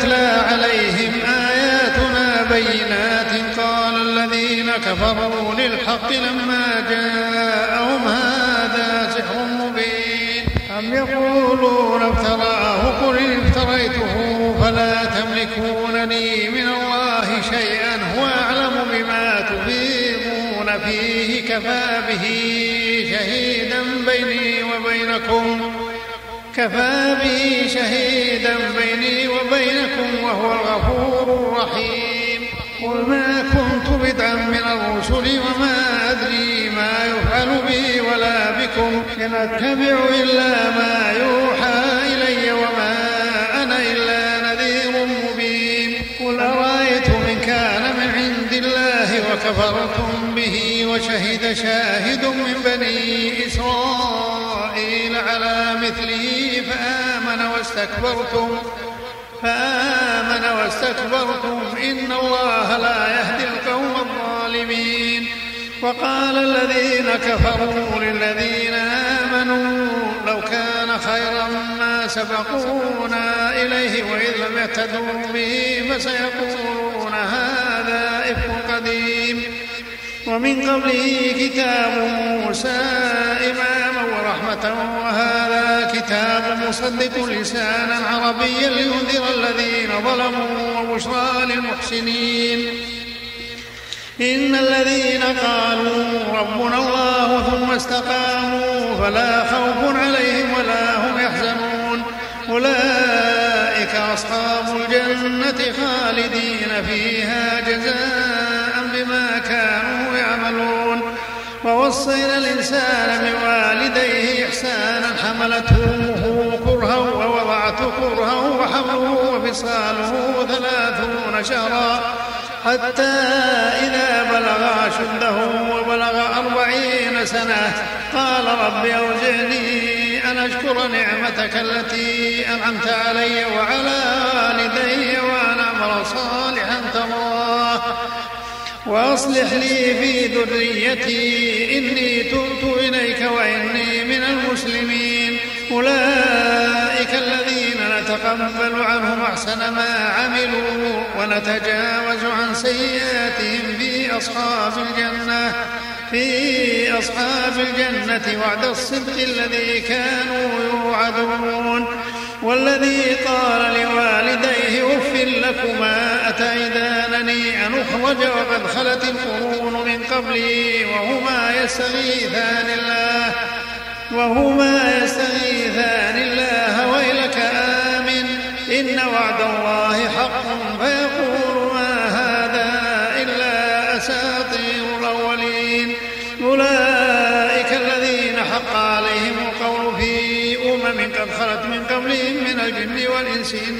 تتلى عليهم آياتنا بينات. قال الذين كفروا للحق لما جاءهم هذا سحر مبين. أم يقولون افتراه قل افتريته فلا تملكون لي من الله شيئا. هو أعلم بما تفيضون فيه. كفى به شهيدا بيني وبينكم. كفى به شهيدا بيني وبينكم وهو الغفور الرحيم. قل ما كنت بدعا من الرسل وما أدري ما يفعل بي ولا بكم. إن أتبع إلا ما يوحى فآمن واستكبرتم. فآمن واستكبرتم. إن الله لا يهدي القوم الظالمين. وقال الذين كفروا للذين آمنوا لو كان خيرا ما سبقونا إليه وإذ لم يهتدوا به فسيقولون هذا إفك قديم. ومن قبله كتاب موسى إماما ورحمة وهذا كتاب مصدق لسانا عربيا لينذر الذين ظلموا وبشرى للمحسنين. إن الذين قالوا ربنا الله ثم استقاموا فلا خوف عليهم ولا هم يحزنون. أولئك أصحاب الجنة خالدين فيها جزاء ووصينا الإنسان بوالديه إحسانا حملته أمه كرها ووضعته كرها وحمله وفصاله ثلاثون شهرا. حتى إذا بلغ أشده وبلغ أربعين سنة قال رب أوزعني أن أشكر نعمتك التي أنعمت علي وعلى والدي وأن أعمل صالحا وأصلح لي في ذريتي إني تبت إليك وإني من المسلمين. أولئك الذين نتقبل عنهم أحسن ما عملوا ونتجاوز عن سيئاتهم في أصحاب الجنة في أصحاب الجنة وعد الصدق الذي كانوا يوعدون. والذي قال لوالديه اف لكما اتعدانني أن أخرج وقد خلت القرون من قبلي وهما يستغيثان الله. وهما يستغيثان الله ويلك آمن. إن وعد الله حق فيقول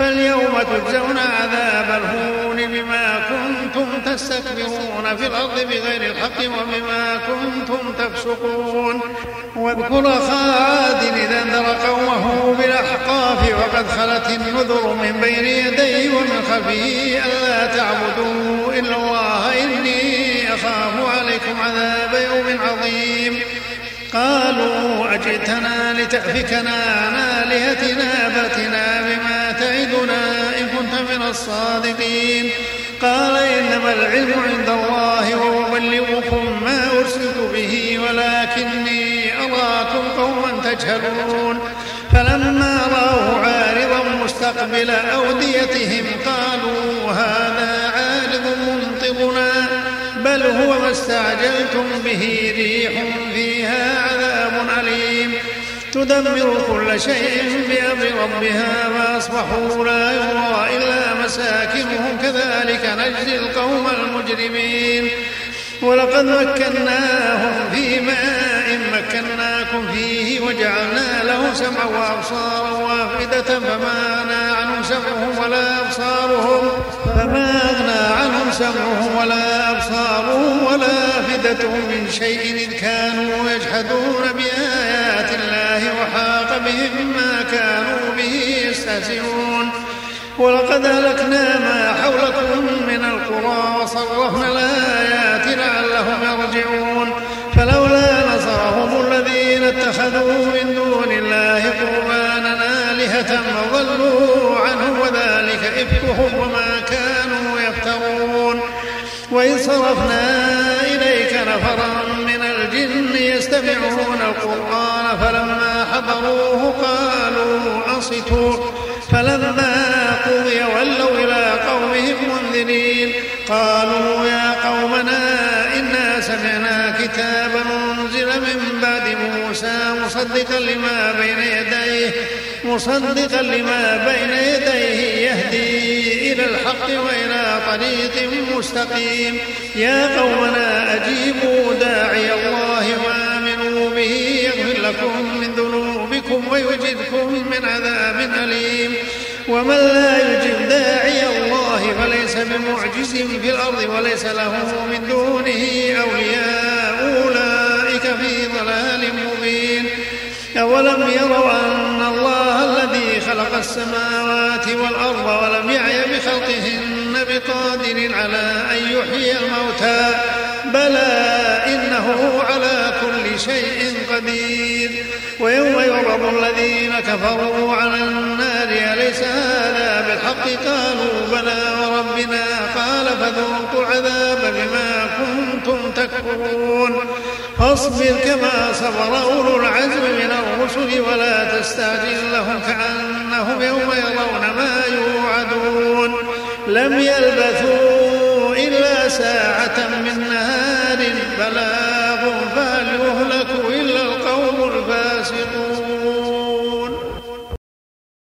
فاليوم تجزون عذاب الهون بما كنتم تستكبرون في الأرض بغير الحق وبما كنتم تفسقون. واذكر أخا عاد إذا انذر قومه بالأحقاف وقد خلت النذر من بين يديه ومن خلفه ألا تعبدوا إلا الله إني أخاف عليكم عذاب يوم عظيم. قالوا أجئتنا لتأفكنا عن آلهتنا فأتنا الصادقين. قال إنما العلم عند الله وأبلغكم ما أرسلت به ولكني أراكم قوما تجهلون. فلما رأوه عارضا مستقبل أوديتهم قالوا هذا عارض ممطرنا بل هو ما استعجلتم به ريح فيها عذاب أليم. تدمر كل شيء بأمر ربها فأصبحوا لا يرى إلا مساكنهم. كذلك نجزي القوم المجرمين. ولقد مكناهم في ماء مكناكم فيه وجعلنا له سمعا وأبصارا وأفئدة فما أغنى عنهم سمعهم ولا أبصارهم. فما أغنى عنهم سمعهم ولا أبصارهم ولا أفئدتهم من شيء إذ كانوا يجحدون بآيات الله وحاق بهم ما كانوا به يستهزئون. ولقد أهلكنا ما حولكم من القرى وصرفنا الآيات لعلهم يرجعون. فلولا نصرهم الذين اتخذوا من دون الله قربانا آلهة وضلوا عنه وذلك إفكهم وما كانوا يفترون. وإذ صرفنا إليك نفرا من الجن يستمعون القرآن فلما حضروه قالوا أنصتوا فلما قضي ولوا إلى قومهم منذرين. قالوا يا قومنا إنا سمعنا كتابا أنزل من بعد موسى مصدقا لما بين يديه مصدقا لما بين يديه يهدي إلى الحق وإلى طريق مستقيم. يا قومنا أجيبوا داعي الله ويجدكم من عذاب أليم. ومن لا يجب داعي الله فليس بمعجز في الأرض وليس له من دونه أولياء. أولئك في ضلال مبين. أولم يروا أن الله الذي خلق السماوات والأرض ولم يعي بخلقهن بقادر على أن يحيي الموتى؟ بلى إنه على كل شيء قدير. ويوم يعرض الذين كفروا على النار أليس هذا بالحق؟ قالوا بلى وربنا. قال فذوقوا العذاب بما كنتم تكفرون. فاصبر كما صبر أولو العزم من الرسل ولا تستعجل لهم كأنهم يوم يرون ما يوعدون. لم يلبثوا إلا ساعة من نهار. بلاغ فهل يهلك